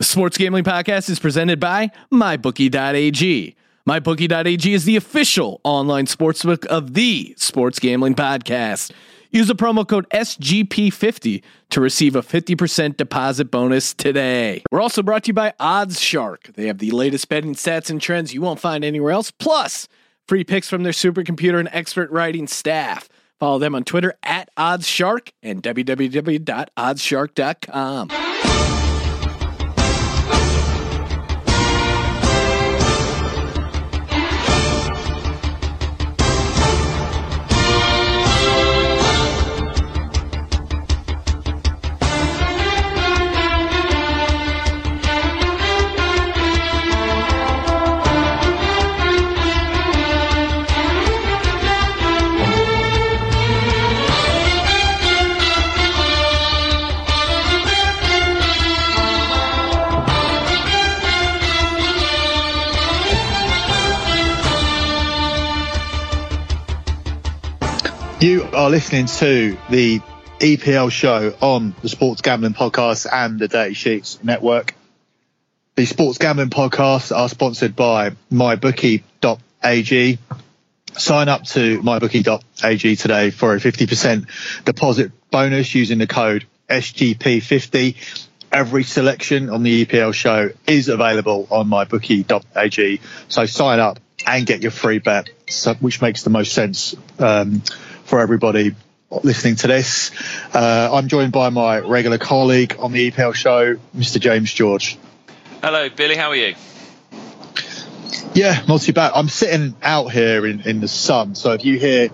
The Sports Gambling Podcast is presented by MyBookie.ag. MyBookie.ag is the official online sportsbook of the Sports Gambling Podcast. Use the promo code SGP50 to receive a 50% deposit bonus today. We're also brought to you by Odds Shark. They have the latest betting stats and trends you won't find anywhere else, plus free picks from their supercomputer and expert writing staff. Follow them on Twitter at OddsShark and www.oddsshark.com. You are listening to the EPL show on the Sports Gambling Podcast and the Dirty Sheets Network. The Sports Gambling Podcasts are sponsored by MyBookie.ag. Sign up to MyBookie.ag today for a 50% deposit bonus using the code SGP50. Every selection on the EPL show is available on MyBookie.ag. So sign up and get your free bet, which makes the most sense. Um, for everybody listening to this. Uh, I'm joined by my regular colleague on the EPL show, Mr. James George. Hello, Billy. How are you? Yeah, not too bad. I'm sitting out here in, in the sun, so if you hear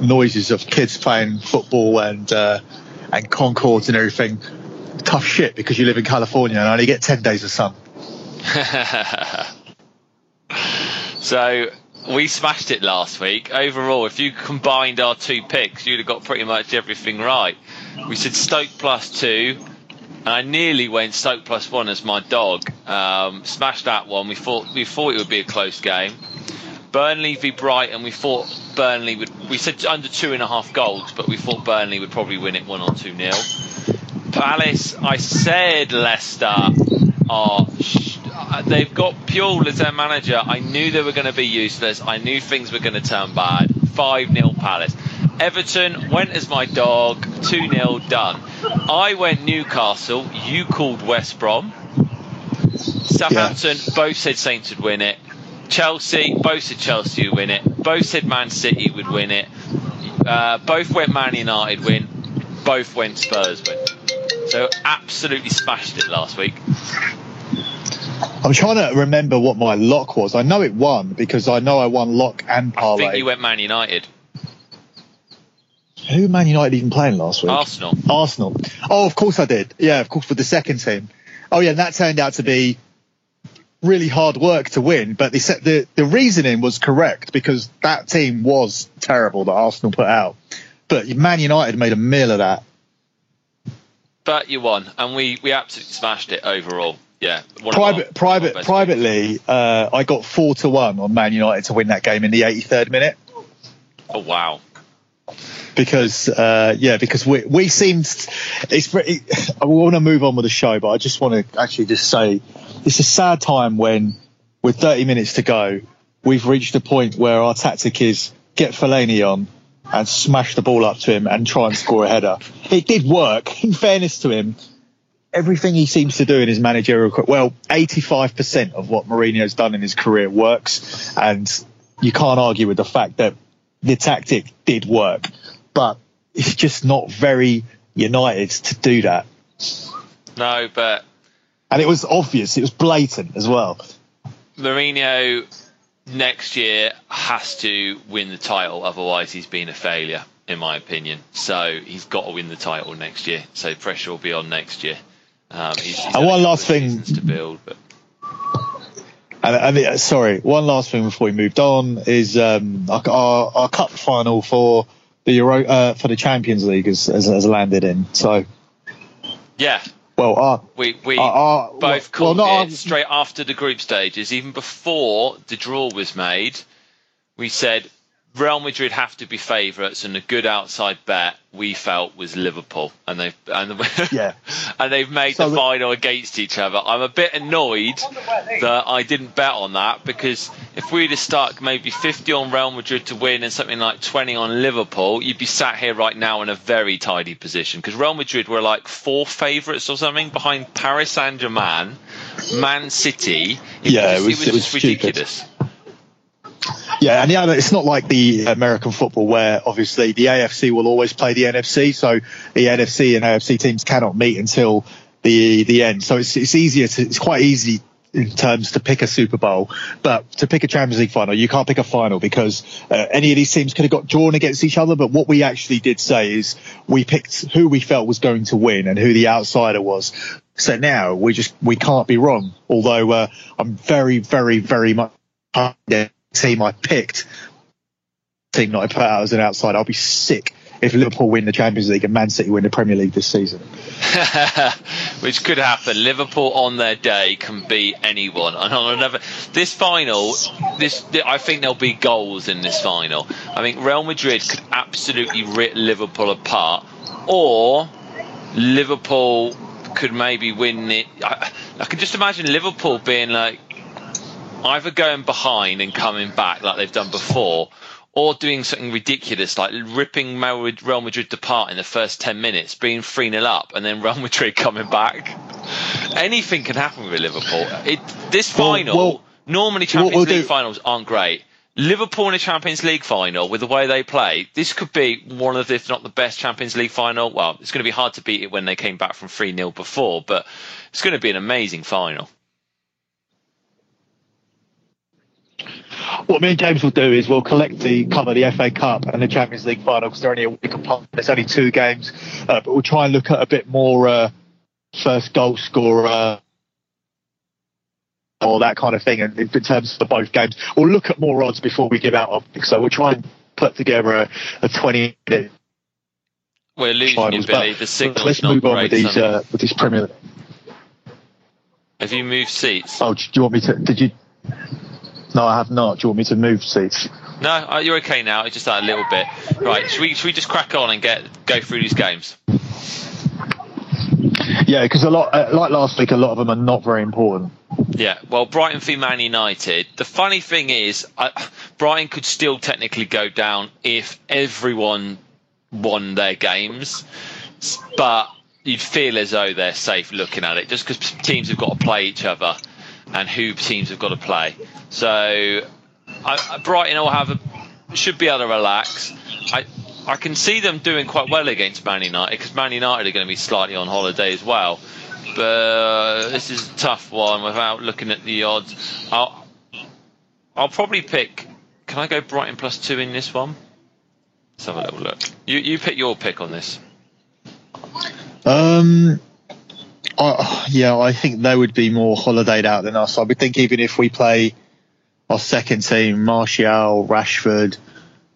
noises of kids playing football and uh, and concords and everything, tough shit because you live in California and only get ten days of sun. so we smashed it last week. Overall, if you combined our two picks, you'd have got pretty much everything right. We said Stoke plus two, and I nearly went Stoke plus one as my dog. Um, smashed that one. We thought we thought it would be a close game. Burnley v Brighton. We thought Burnley would. We said under two and a half goals, but we thought Burnley would probably win it one or two nil. Palace. I said Leicester are they've got Puel as their manager. I knew they were going to be useless. I knew things were going to turn bad. 5 0 Palace. Everton went as my dog. 2 0 done. I went Newcastle. You called West Brom. Southampton yeah. both said Saints would win it. Chelsea both said Chelsea would win it. Both said Man City would win it. Uh, both went Man United win. Both went Spurs win. So absolutely smashed it last week. I'm trying to remember what my lock was. I know it won because I know I won lock and parlay. I think you went Man United. Who Man United even playing last week? Arsenal. Arsenal. Oh, of course I did. Yeah, of course with the second team. Oh yeah, and that turned out to be really hard work to win, but the the the reasoning was correct because that team was terrible that Arsenal put out. But Man United made a meal of that. But you won, and we we absolutely smashed it overall yeah. Private, our, private, privately, uh, I got four to one on Man United to win that game in the 83rd minute. Oh wow! Because uh, yeah, because we we seemed it's pretty. I want to move on with the show, but I just want to actually just say it's a sad time when with 30 minutes to go, we've reached a point where our tactic is get Fellaini on and smash the ball up to him and try and score a header. It did work. In fairness to him, everything he seems to do in his managerial career, well 85% of what Mourinho's done in his career works. And you can't argue with the fact that the tactic did work. But it's just not very united to do that. No but and it was obvious it was blatant as well. Mourinho next year has to win the title otherwise he's been a failure in my opinion. So he's got to win the title next year. So pressure will be on next year um, he's, he's and one last thing to build, but. And, and, sorry, one last thing before we moved on is um, our, our, our, cup final for the Euro uh, for the Champions League has, has, has, landed in. So yeah, well, our, we we our, both well, called it straight after the group stages, even before the draw was made. We said Real Madrid have to be favourites, and a good outside bet we felt was Liverpool, and they've and, yeah. and they've made so the final against each other. I'm a bit annoyed that I didn't bet on that because if we'd have stuck maybe 50 on Real Madrid to win and something like 20 on Liverpool, you'd be sat here right now in a very tidy position because Real Madrid were like four favourites or something behind Paris Saint Germain, Man City. It yeah, was, it was, it was, it was ridiculous. Stupid. Yeah, and yeah, it's not like the American football where obviously the AFC will always play the NFC, so the NFC and AFC teams cannot meet until the the end. So it's it's easier to it's quite easy in terms to pick a Super Bowl, but to pick a Champions League final, you can't pick a final because uh, any of these teams could have got drawn against each other. But what we actually did say is we picked who we felt was going to win and who the outsider was. So now we just we can't be wrong. Although uh, I'm very, very, very much team I picked, team that I put out as an outside, I'll be sick if Liverpool win the Champions League and Man City win the Premier League this season. Which could happen. Liverpool on their day can beat anyone. And on another, this final, this I think there'll be goals in this final. I think Real Madrid could absolutely rip Liverpool apart, or Liverpool could maybe win it. I, I can just imagine Liverpool being like, either going behind and coming back like they've done before, or doing something ridiculous like ripping Real Madrid apart in the first 10 minutes, being 3 0 up, and then Real Madrid coming back. Anything can happen with Liverpool. It, this final, well, well, normally Champions we'll League do. finals aren't great. Liverpool in a Champions League final with the way they play, this could be one of, the, if not the best Champions League final. Well, it's going to be hard to beat it when they came back from 3 0 before, but it's going to be an amazing final. What me and James will do is we'll collectively cover the FA Cup and the Champions League final because they're only a week apart. There's only two games, uh, but we'll try and look at a bit more uh, first goal scorer or that kind of thing. And in terms of both games, we'll look at more odds before we give out our picks. So we'll try and put together a, a 20 minute. We're losing finals, you, Billy. The Let's move on with these, uh, with these Premier League. Have you moved seats? Oh, do you want me to? Did you? No, I have not. Do you want me to move seats? No, uh, you're okay now. It's just that a little bit. Right, should we, should we just crack on and get go through these games? Yeah, because a lot, uh, like last week, a lot of them are not very important. Yeah, well, Brighton v Man United. The funny thing is, I, Brighton could still technically go down if everyone won their games, but you'd feel as though they're safe looking at it, just because teams have got to play each other and who teams have got to play. So I, Brighton will have a, should be able to relax. I I can see them doing quite well against Man United because Man United are going to be slightly on holiday as well. But this is a tough one without looking at the odds. I'll I'll probably pick. Can I go Brighton plus two in this one? Let's have a little look. You you pick your pick on this. Um, I, yeah, I think they would be more holidayed out than us. I would think even if we play our second team, Martial, Rashford,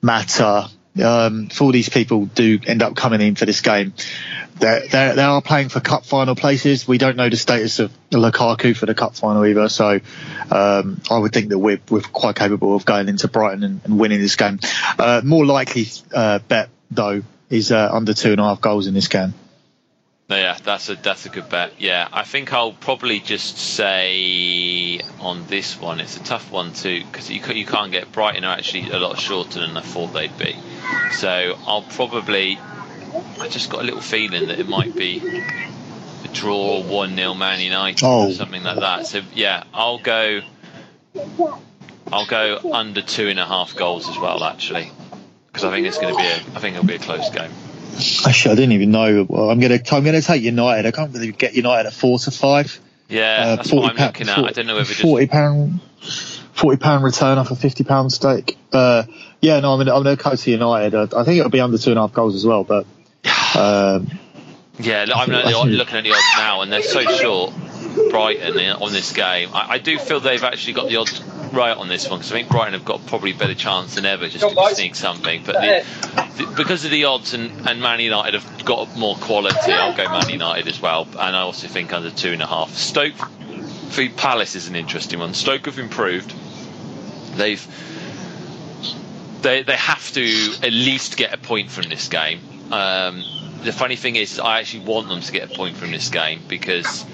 Mata, um, if all these people do end up coming in for this game, they're, they're, they are playing for cup final places. We don't know the status of Lukaku for the cup final either. So um, I would think that we're, we're quite capable of going into Brighton and, and winning this game. Uh, more likely uh, bet, though, is uh, under two and a half goals in this game. Yeah, that's a that's a good bet. Yeah, I think I'll probably just say on this one, it's a tough one too because you you can't get Brighton are actually a lot shorter than I thought they'd be. So I'll probably I just got a little feeling that it might be a draw one 0 Man United oh. or something like that. So yeah, I'll go I'll go under two and a half goals as well actually because I think it's going to be a I think it'll be a close game. Actually, I didn't even know. I'm gonna I'm gonna take United. I can't really get United at four to five. Yeah, uh, that's what I'm pound, looking at. 40, I don't know whether forty pound forty pound return off a fifty pound stake. Uh, yeah, no, I'm gonna, I'm gonna go to United. I, I, think it'll be under two and a half goals as well, but. Um, yeah, I'm looking at the odds now, and they're so short. Brighton on this game. I, I do feel they've actually got the odds right on this one because I think Brighton have got probably better chance than ever just to sneak something. But the, the, because of the odds and, and Man United have got more quality, I'll go Man United as well. And I also think under two and a half. Stoke v Palace is an interesting one. Stoke have improved. They've they they have to at least get a point from this game. Um, the funny thing is, I actually want them to get a point from this game because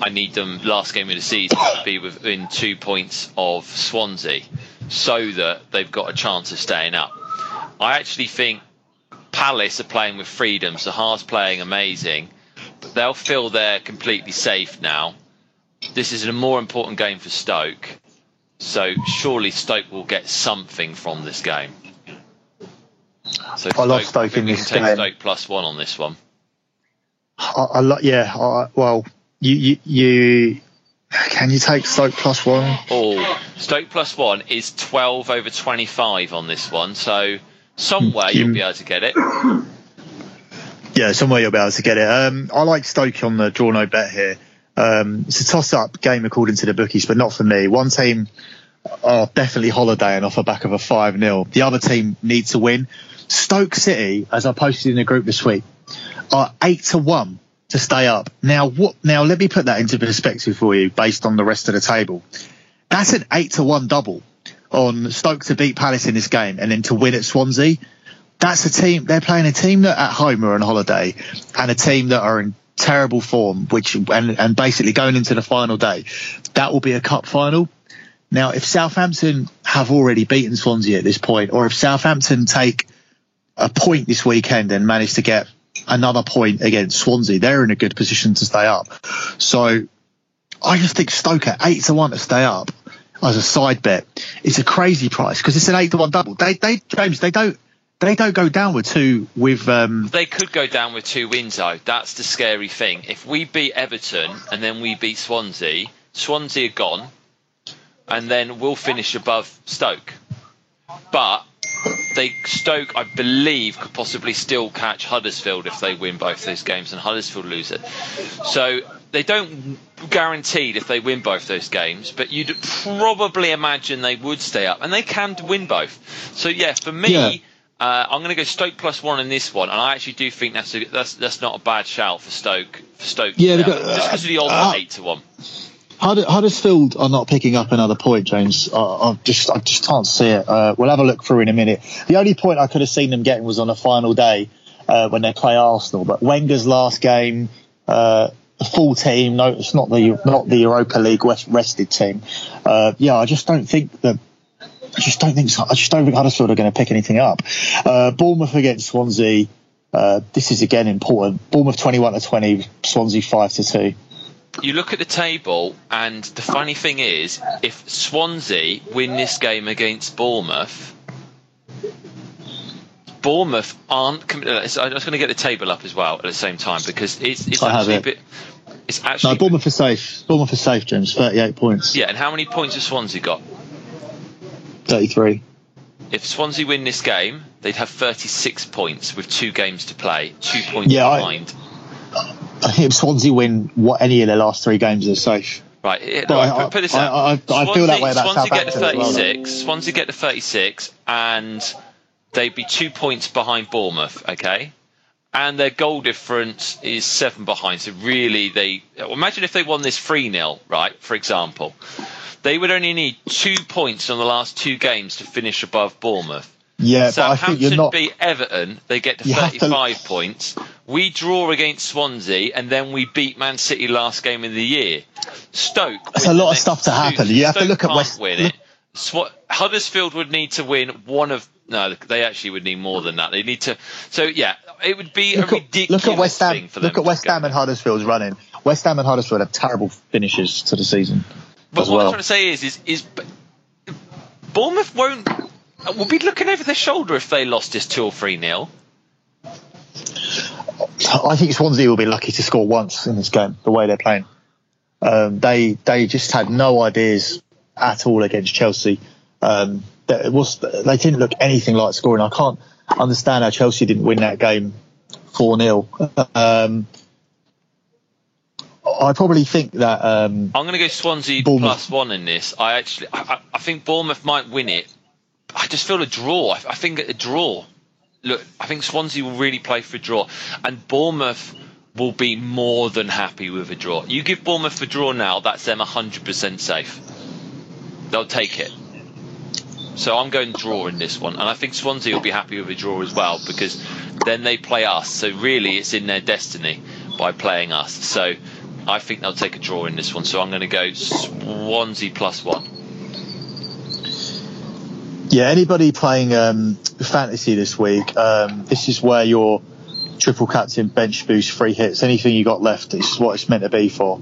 I need them last game of the season to be within two points of Swansea, so that they've got a chance of staying up. I actually think Palace are playing with freedom. Zaha's playing amazing, but they'll feel they're completely safe now. This is a more important game for Stoke, so surely Stoke will get something from this game. So I love Stoke in this take game. Stoke plus one on this one. I, I lo- yeah. I, well, you, you you can you take Stoke plus one? Oh, Stoke plus one is 12 over 25 on this one, so somewhere You- you'll be able to get it. Yeah, somewhere you'll be able to get it. Um, I like Stoke on the draw no bet here. Um, it's a toss up game according to the bookies, but not for me. One team are definitely holidaying off the back of a 5 0. The other team need to win. Stoke City, as I posted in the group this week, are 8 to 1 to stay up. Now, what? Now, let me put that into perspective for you based on the rest of the table. That's an 8 to 1 double on Stoke to beat Palace in this game and then to win at Swansea that's a team. They're playing a team that at home are on holiday, and a team that are in terrible form. Which and and basically going into the final day, that will be a cup final. Now, if Southampton have already beaten Swansea at this point, or if Southampton take a point this weekend and manage to get another point against Swansea, they're in a good position to stay up. So, I just think Stoke at eight to one to stay up as a side bet. It's a crazy price because it's an eight to one double. They, they, James, they don't, they don't go down with two with. Um, They could go down with two wins, though. That's the scary thing. If we beat Everton and then we beat Swansea, Swansea are gone, and then we'll finish above Stoke. But they Stoke, I believe, could possibly still catch Huddersfield if they win both those games and Huddersfield lose it. So they don't guaranteed if they win both those games, but you'd probably imagine they would stay up, and they can win both. So yeah, for me. Yeah. Uh, I'm going to go Stoke plus one in this one, and I actually do think that's a, that's that's not a bad shout for Stoke. For Stoke, Yeah, to they've stay got- just because of the odds uh, eight to one. Hud- Huddersfield are not picking up another point, James. I, I just, I just can't see it. Uh, we'll have a look through in a minute. The only point I could have seen them getting was on the final day uh, when they play Arsenal. But Wenger's last game, uh, full team. No, it's not the not the Europa League rested team. Uh, yeah, I just don't think that. I just don't think. I just don't think Huddersfield are going to pick anything up. Uh, Bournemouth against Swansea. Uh, this is again important. Bournemouth twenty-one to twenty. Swansea five to two. You look at the table, and the funny thing is, if Swansea win this game against Bournemouth, Bournemouth aren't. com- uh, I'm just going to get the table up as well at the same time because it's it's actually a it. bit. It's No, Bournemouth are safe. Bournemouth are safe, James. Thirty-eight points. yeah. And how many points has Swansea got? Thirty-three. If Swansea win this game, they'd have 36 points with two games to play, two points Yeah, behind. I think if Swansea win what any of their last three games, they're safe. Right, no, I- put, put this I- out. I- I feel that way about Swansea get to Southampton as well, 36. Swansea get to 36, and they'd be two points behind Bournemouth. Okay, and their goal difference is seven behind. So really, they imagine if they won this three 0 right? For example, they would only need two points on the last two games to finish above Bournemouth. Yeah, but I think you're not. beat Everton, they get to You have to- 35 points. We draw against Swansea, and then we beat Man City last game of the year. Stoke. Win a lot of stuff to two. happen. You have to look at West- Win it. Swa- Huddersfield would need to win one of. No, they actually would need more than that. They need to. So yeah, it would be Look a at, ridiculous look at West thing Ham. for them. Look at West Ham and. Huddersfield's running. West Ham and Huddersfield have terrible finishes to the season But what I'm trying to say is, is, is Bournemouth won't. We'll be looking over their shoulder if they lost this two or three nil. I think Swansea will be lucky to score once in this game. The way they're playing, um, they they just had no ideas at all against Chelsea. Um, that it was they didn't look anything like scoring. I can't understand how Chelsea didn't win that game four 0 um, I probably think that um, I'm going to go Swansea plus one in this. I actually, I, I- I think Bournemouth might win it. I just feel a draw. I, I think a draw. Look, I think Swansea will really play for a draw, and Bournemouth will be more than happy with a draw. You give Bournemouth a draw now, that's them 100% safe. They'll take it. So I'm going draw in this one, and I think Swansea will be happy with a draw as well because then they play us. So really, it's in their destiny by playing us. So I think they'll take a draw in this one. So I'm going to go Swansea plus one. Yeah, anybody playing um, fantasy this week, um, this is where your triple captain, bench boost, free hits, anything you got left, is what it's meant to be for.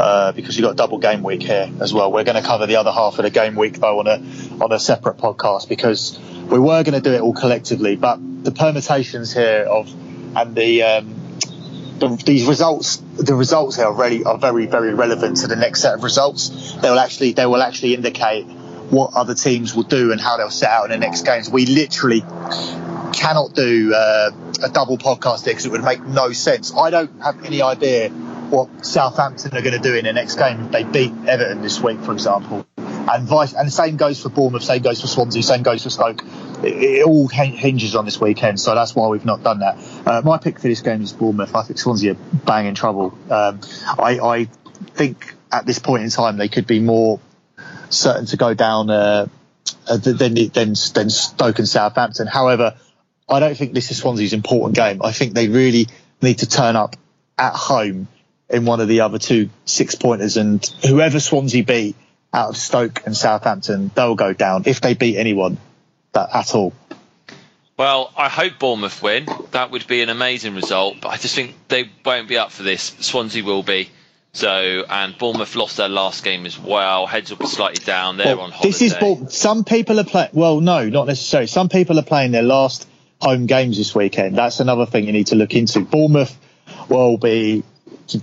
Uh, because you've got double game week here as well. We're going to cover the other half of the game week though on a on a separate podcast because we were going to do it all collectively, but the permutations here of and the um, the, these results, the results here are really are very very relevant to the next set of results. They will actually they will actually indicate what other teams will do and how they'll set out in the next games. We literally cannot do uh, a double podcast here because it would make no sense. I don't have any idea what Southampton are going to do in the next game. They beat Everton this week, for example, and vice and the same goes for Bournemouth, same goes for Swansea, same goes for Stoke. It, it all hinges on this weekend, so that's why we've not done that. Uh, my pick for this game is Bournemouth. I think Swansea are bang in trouble. Um, I, I think at this point in time they could be more certain to go down uh, than, than, than Stoke and Southampton. However, I don't think this is Swansea's important game. I think they really need to turn up at home in one of the other two six pointers, and whoever Swansea beat out of Stoke and Southampton, they'll go down if they beat anyone that, at all. Well, I hope Bournemouth win. That would be an amazing result, but I just think they won't be up for this. Swansea will be. So, and Bournemouth lost their last game as well. Heads will be slightly down. They're well, on holiday. This is some people are playing. Well, no, not necessarily. Some people are playing their last home games this weekend. That's another thing you need to look into. Bournemouth will be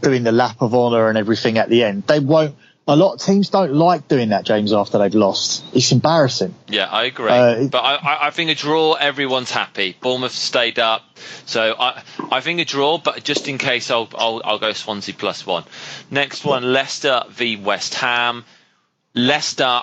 doing the lap of honour and everything at the end. They won't. A lot of teams don't like doing that, James, after they've lost. It's embarrassing. Yeah, I agree. Uh, but I, I, think a draw, everyone's happy. Bournemouth stayed up, so I, I think a draw. But just in case, I'll, I'll, I'll go Swansea plus one. Next one, Leicester v West Ham. Leicester,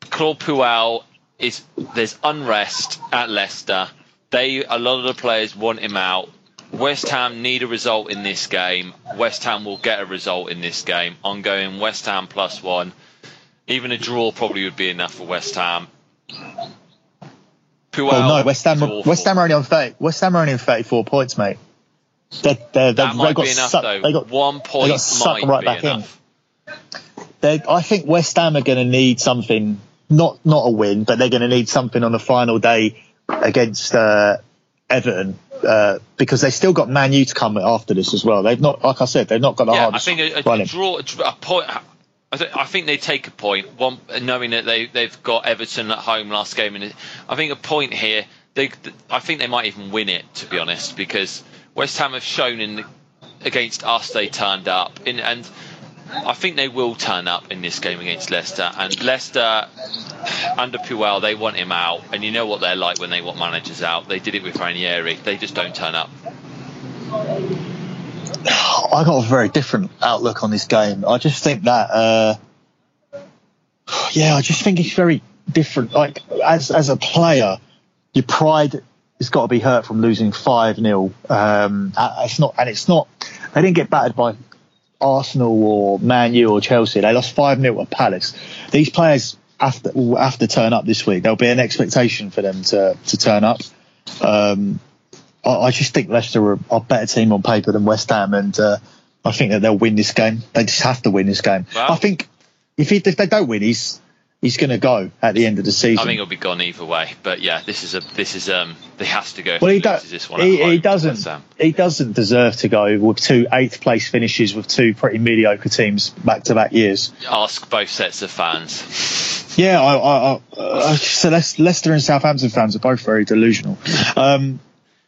Claude Puel is there's unrest at Leicester. They a lot of the players want him out. West Ham need a result in this game. West Ham will get a result in this game. I'm going West Ham plus one. Even a draw probably would be enough for West Ham. Puel, well, no, West Ham. West Ham are only on 30, West Ham are only on 34 points, mate. They're, they're, that might got be enough, though. They got, one point they got sucked right back enough. in. I think West Ham are going to need something, not not a win, but they're going to need something on the final day against uh, Everton uh, because they still got Man U to come after this as well. They've not, like I said, they've not got the yeah, hardest. I think a, a, a draw, a point. I, th- I, think they take a point, one, knowing that they they've got Everton at home last game, and I think a point here. They, I think they might even win it, to be honest, because West Ham have shown in the, against us they turned up, in, and I think they will turn up in this game against Leicester. And Leicester, under Puel, they want him out. And you know what they're like when they want managers out. They did it with Ranieri. They just don't turn up. I got a very different outlook on this game. I just think that, uh, yeah, I just think it's very different. Like as as a player, your pride has got to be hurt from losing five 0 um, It's not, and it's not. They didn't get battered by Arsenal or Man U or Chelsea. They lost 5 0 at Palace. These players have to, will have to turn up this week. There'll be an expectation for them to, to turn up. Um, I, I, just think Leicester are a better team on paper than West Ham, and uh, I think that they'll win this game. They just have to win this game. I think if, he, if they don't win, he's he's going to go at the end of the season. I think he'll be gone either way. But yeah, this is a this is um he has to go. Well, he, do, he, he doesn't he doesn't deserve to go with two eighth place finishes with two pretty mediocre teams back to back years. Ask both sets of fans. Yeah, I, I, I, uh, so Leicester and Southampton fans are both very delusional. Um,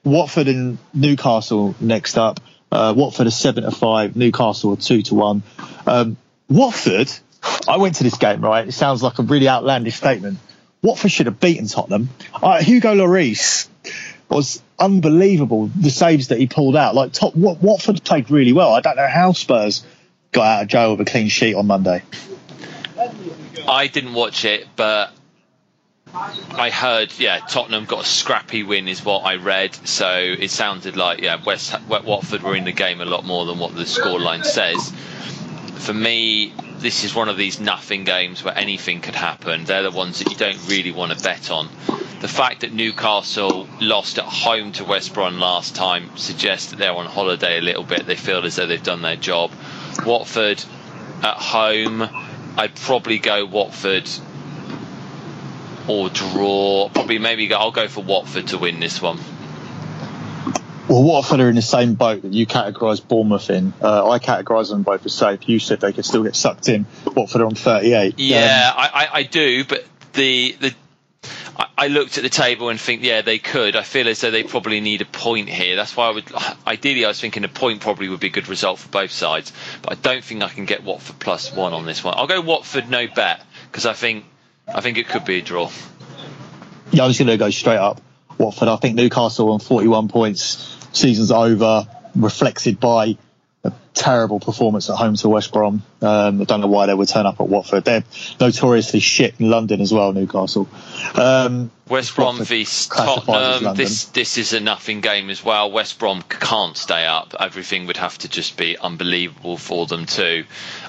Watford and Newcastle next up. Uh, Watford are seven to five. Newcastle are two to one. Um, Watford I went to this game, right? It sounds like a really outlandish statement. Watford should have beaten Tottenham. Uh, Hugo Lloris was unbelievable. The saves that he pulled out, like top, Watford played really well. I don't know how Spurs got out of jail with a clean sheet on Monday. I didn't watch it, but I heard, yeah, Tottenham got a scrappy win, is what I read. So it sounded like, yeah, West Watford were in the game a lot more than what the scoreline says. For me, this is one of these nothing games where anything could happen. They're the ones that you don't really want to bet on. The fact that Newcastle lost at home to West Brom last time suggests that they're on holiday a little bit. They feel as though they've done their job. Watford at home, I'd probably go Watford or draw. Probably maybe go, I'll go for Watford to win this one. Well, Watford are in the same boat that you categorise Bournemouth in. Uh, I categorise them both as safe. You said they could still get sucked in. Watford are on 38. Yeah, um, I, I, do, but the the I, I looked at the table and think, yeah, they could. I feel as though they probably need a point here. That's why I would. Ideally, I was thinking a point probably would be a good result for both sides, but I don't think I can get Watford plus one on this one. I'll go Watford no bet because I think I think it could be a draw. Yeah, I'm just going to go straight up. Watford. I think Newcastle on 41 points. Season's over. Reflected by a terrible performance at home to West Brom. Um, I don't know why they would turn up at Watford. They're notoriously shit in London as well, Newcastle. Um, West Brom v Tottenham. This this is a nothing game as well. West Brom can't stay up. Everything would have to just be unbelievable for them too.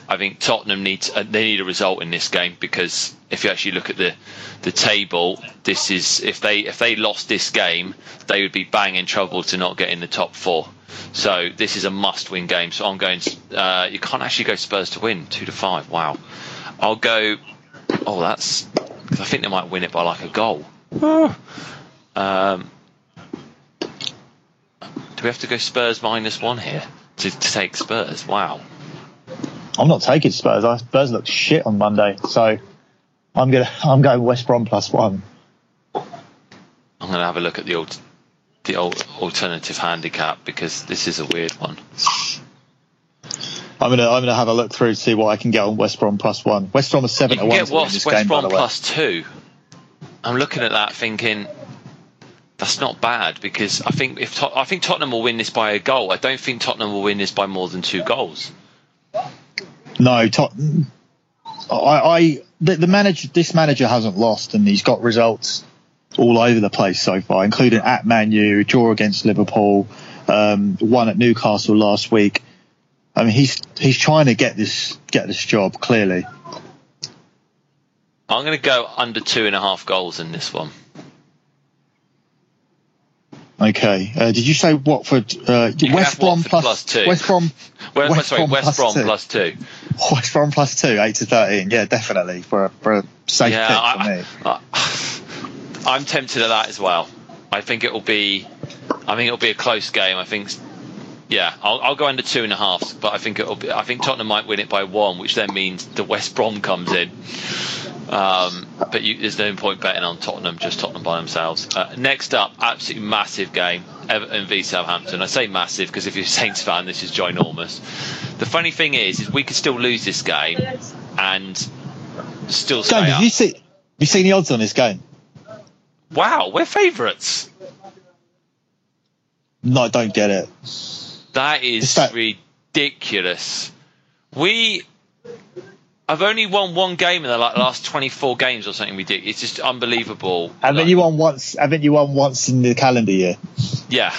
I think Tottenham needs uh, they need a result in this game because if you actually look at the the table, this is if they if they lost this game, they would be bang in trouble to not get in the top four. So this is a must-win game. So I'm going. Uh, you can't actually go Spurs to win two to five. Wow. I'll go. Oh, that's because I think they might win it by like a goal. um, do we have to go Spurs minus one here to, to take Spurs? Wow. I'm not taking Spurs. Spurs looked shit on Monday, so I'm gonna I'm going West Brom plus one. I'm gonna have a look at the old the old alternative handicap because this is a weird one. I'm gonna I'm gonna have a look through to see what I can get on West Brom plus one. West Brom is seven to one. Get West, West game, Brom plus two. I'm looking at that thinking that's not bad because I think if I think Tottenham will win this by a goal. I don't think Tottenham will win this by more than two goals. No, Tottenham. I, I the, the manager this manager hasn't lost and he's got results all over the place so far, including at Man U, draw against Liverpool, um, one at Newcastle last week. I mean, he's he's trying to get this get this job clearly. I'm going to go under two and a half goals in this one. Okay. Uh, did you say Watford? Uh, West Brom plus, plus, two. West Brom. West, West sorry, Brom West Brom plus two. plus two. West Brom plus two, eight to thirteen. Yeah, definitely for a, for a safe yeah, pick I, for me. I, I'm tempted at that as well. I think it will be. I think it'll be a close game. I think. Yeah, I'll, I'll go under two and a half, but I think it'll be. I think Tottenham might win it by one, which then means the West Brom comes in. Um, but you, there's no point betting on Tottenham, just Tottenham by themselves. Uh, next up, absolutely massive game, Everton v Southampton. I say massive because if you're a Saints fan, this is ginormous. The funny thing is, is we could still lose this game and still stay Dan, up. you see? Have you seen the odds on this game? Wow, we're favourites. No, I don't get it. That is that- ridiculous. We I've only won one game in the like, last 24 games or something. We did. It's just unbelievable. Haven't like, you won once? Haven't you won once in the calendar year? Yeah.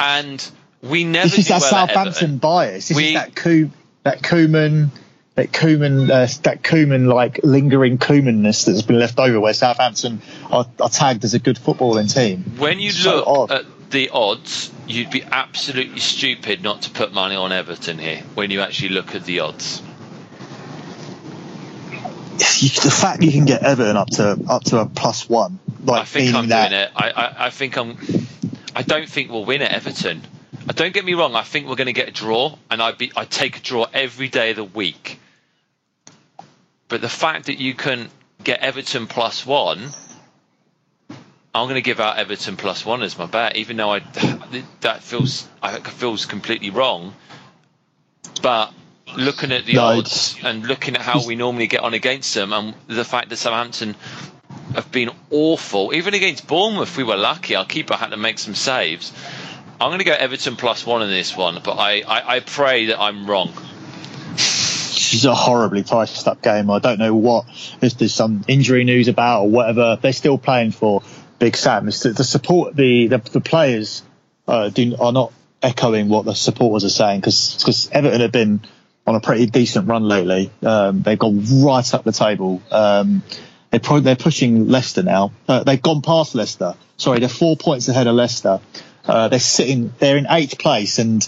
And we never. This is that well Southampton bias. This we, is that Ko- that Koeman, that Koeman, uh, that Koeman like lingering Koemanness that's been left over, where Southampton are, are tagged as a good footballing team. When you look so at the odds, you'd be absolutely stupid not to put money on Everton here. When you actually look at the odds you, the fact you can get Everton up to up to a plus one, like I think I'm that, doing it. I, I, I think I'm. I don't think we'll win at Everton. Uh, don't get me wrong. I think we're going to get a draw, and I be I take a draw every day of the week. But the fact that you can get Everton plus one, I'm going to give out Everton plus one as my bet, even though I that feels I feels completely wrong. But looking at the no, odds and looking at how we normally get on against them, and the fact that Southampton have been awful, even against Bournemouth, we were lucky. Our keeper had to make some saves. I'm going to go Everton plus one in this one, but I, I, I pray that I'm wrong. It's a horribly priced up game. I don't know what if there's some injury news about or whatever. They're still playing for Big Sam. The, the support the the, the players uh, do are not echoing what the supporters are saying because because Everton have been on a pretty decent run lately. Um, they've gone right up the table. Um, they're, pro- they're pushing Leicester now. Uh, they've gone past Leicester. Sorry, they're four points ahead of Leicester. Uh, they're sitting, they're in eighth place and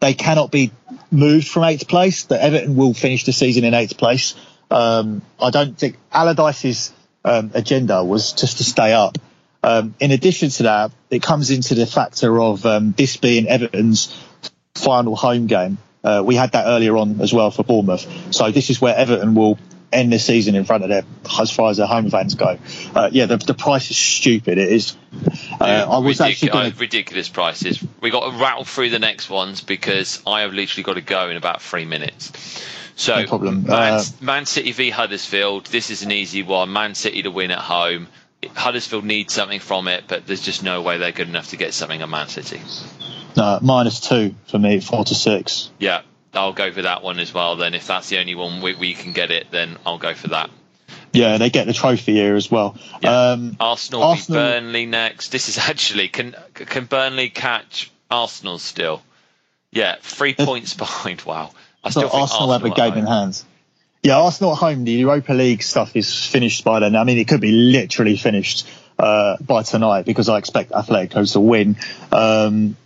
they cannot be moved from eighth place. That Everton will finish the season in eighth place. Um, I don't think Allardyce's um, agenda was just to stay up. Um, in addition to that, it comes into the factor of um, this being Everton's final home game. Uh, we had that earlier on as well for Bournemouth. So this is where Everton will end the season in front of their, as far as their home fans go. Uh, yeah, the, the price is stupid. It is. Uh, I was Ridic- actually going uh, ridiculous prices. We got to rattle through the next ones because I have literally got to go in about three minutes. So, No problem. Man, Uh, Man City v Huddersfield. This is an easy one. Man City to win at home. Huddersfield needs something from it, but there's just no way they're good enough to get something at Man City. Minus two for me, four to six. Yeah, I'll go for that one as well. Then, if that's the only one we, we can get it, then I'll go for that. Yeah, they get the trophy here as well. Yeah. Um, Arsenal, Arsenal- Burnley next. This is actually can can Burnley catch Arsenal still? Yeah, three points behind. Wow, I still think Arsenal, have a game in hand. Yeah, Arsenal at home. The Europa League stuff is finished by then. I mean, it could be literally finished uh, by tonight because I expect Atletico to win. Um,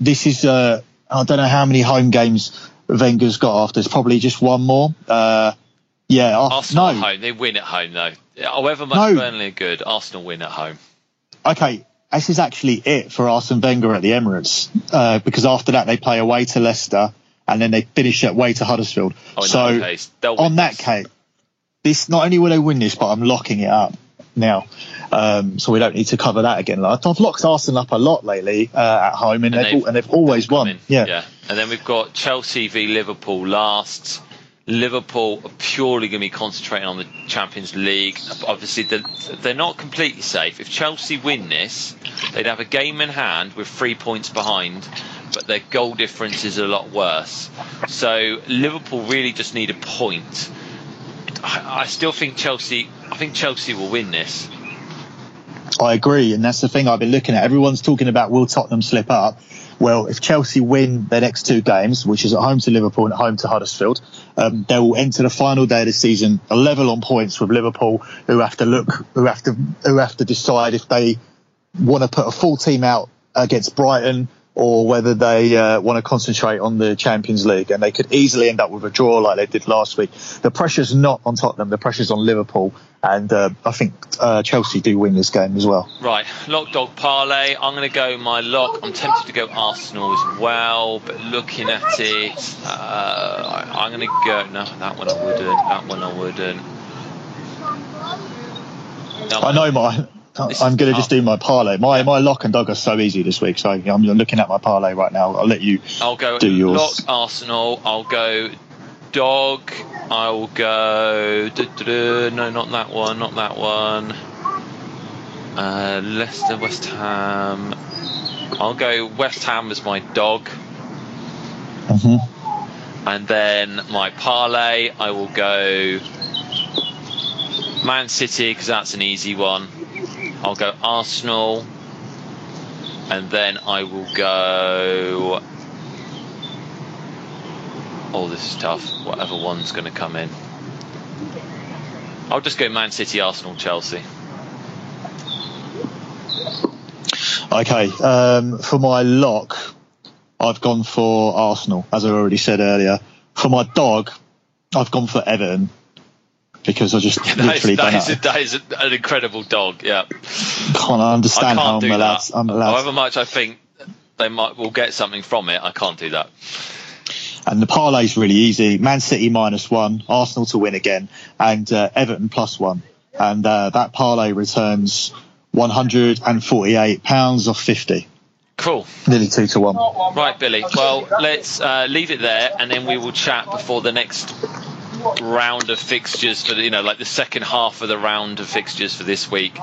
this is uh, I don't know how many home games Wenger's got after. It's probably just one more. Uh, yeah, Ar- Arsenal no. at home. They win at home though. However much No. Burnley are good, Arsenal win at home. okay, this is actually it for Arsene Wenger at the Emirates uh, because after that they play away to Leicester and then they finish away to Huddersfield. Oh, so that case, they'll on that case, this not only will they win this, but I'm locking it up now. Um, so we don't need to cover that again. I've locked Arsenal up a lot lately uh, at home, and, And they've, they've- and they've always won. Yeah. yeah. And then we've got Chelsea v Liverpool last. Liverpool are purely going to be concentrating on the Champions League. Obviously, they're, they're not completely safe. If Chelsea win this, they'd have a game in hand with three points behind, but their goal difference is a lot worse. So Liverpool really just need a point. I, I still think Chelsea. I think Chelsea will win this. I agree, and that's the thing I've been looking at. Everyone's talking about will Tottenham slip up. Well, if Chelsea win their next two games, which is at home to Liverpool and at home to Huddersfield, um, they will enter the final day of the season a level on points with Liverpool, who have to look, who have to, who have to decide if they want to put a full team out against Brighton or whether they uh, want to concentrate on the Champions League. And they could easily end up with a draw like they did last week. The pressure's not on Tottenham, the pressure's on Liverpool. And uh, I think uh, Chelsea do win this game as well. Right, lock dog parlay. I'm going to go my lock. I'm tempted to go Arsenal as well, but looking at it, uh, I'm going to go. No, that one I wouldn't. That one I wouldn't. That I know my. This I'm going to just do my parlay. My my lock and dog are so easy this week, so I'm looking at my parlay right now. I'll let you. I'll go do yours. lock Arsenal. I'll go dog. I will go. duh, duh, duh, no, not that one. Not that one. Uh, Leicester, West Ham. I'll go West Ham as my dog. hmm And then my parlay, I will go Man City because that's an easy one. I'll go Arsenal, and then I will go. Oh, this is tough. Whatever one's going to come in. I'll just go Man City, Arsenal, Chelsea. Okay. Um, for my lock, I've gone for Arsenal, as I already said earlier. For my dog, I've gone for Everton because I just That is, literally that don't is, know. a, that is an incredible dog. Yeah. can't understand I how can't do I'm allowed. that. I'm allowed However much I think they might will get something from it, I can't do that. And the parlay's really easy. Man City minus one, Arsenal to win again, and uh, Everton plus one. And uh, that parlay returns £148 off 50. Cool. Nearly two to one. Right, Billy. Well, let's uh, leave it there, and then we will chat before the next round of fixtures for the, you know like the second half of the round of fixtures for this week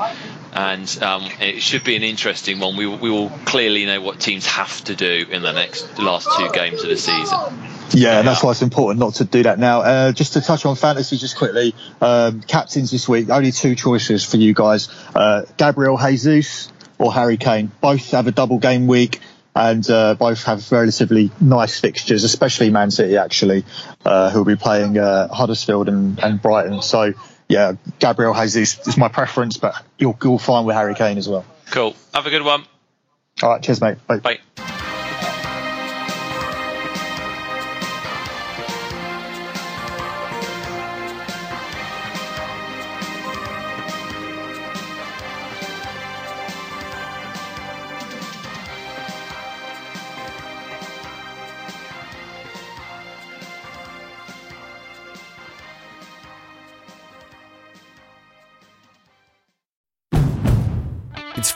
and um, it should be an interesting one we, we will clearly know what teams have to do in the next last two games of the season Yeah, and that's why it's important not to do that now. Uh, just to touch on fantasy just quickly, um, captains this week, only two choices for you guys. Uh, Gabriel Jesus or Harry Kane. Both have a double game week. and uh, both have relatively nice fixtures, especially Man City actually, uh, who will be playing uh, Huddersfield and, and Brighton. So yeah, Gabriel Jesus is my preference, but you'll you'll find with Harry Kane as well. Cool. Have a good one. All right, cheers, mate. Bye. Bye.